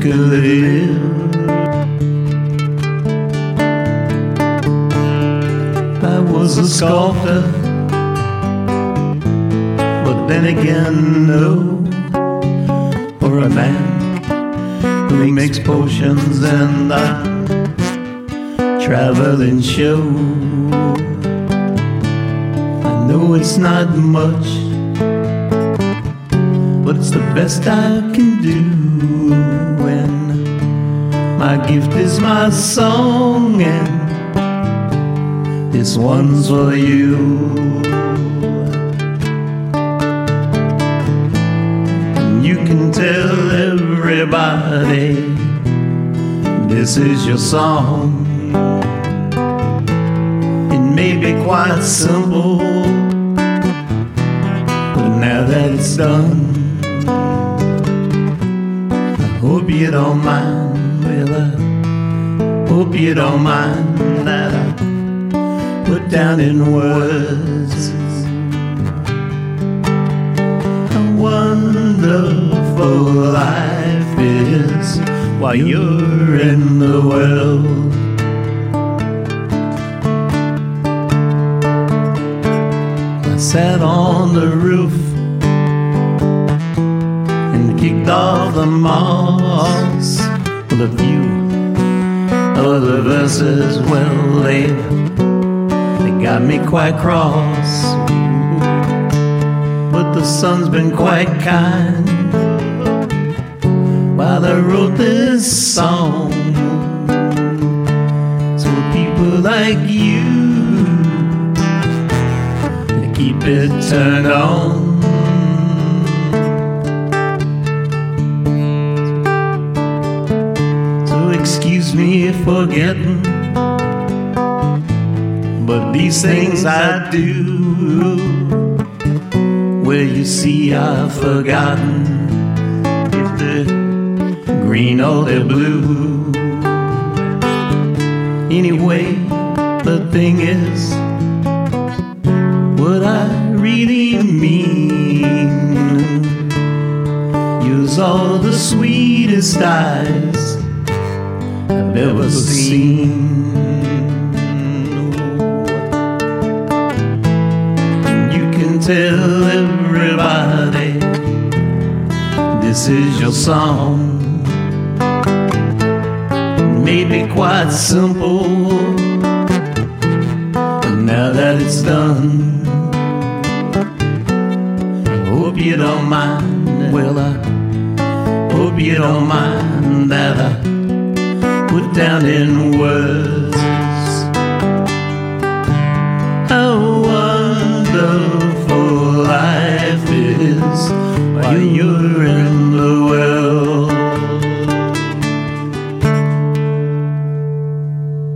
both. I was a sculptor, but then again, no. Or a man who makes potions and I traveling show. I know it's not much, it's the best I can do. And my gift is my song, and this one's for you. And you can tell everybody this is your song. It may be quite simple, but now that it's done, hope you don't mind. Well, I hope you don't mind that I put down in words how wonderful life is while you're in the world. I sat on the roof kicked off the moss with a view of the verses. Well, they they got me quite cross, but the sun's been quite kind while I wrote this song. So people like you keep it turned on. Excuse me for getting, but these things I do. Well, you see, I've forgotten if they're green or they're blue. Anyway, the thing is, what I really mean. Use all the sweetest eyes I've ever seen. You can tell everybody this is your song. Maybe quite simple, but now that it's done, I hope you don't mind. Well, I hope you don't mind that I down in words. How wonderful life is when you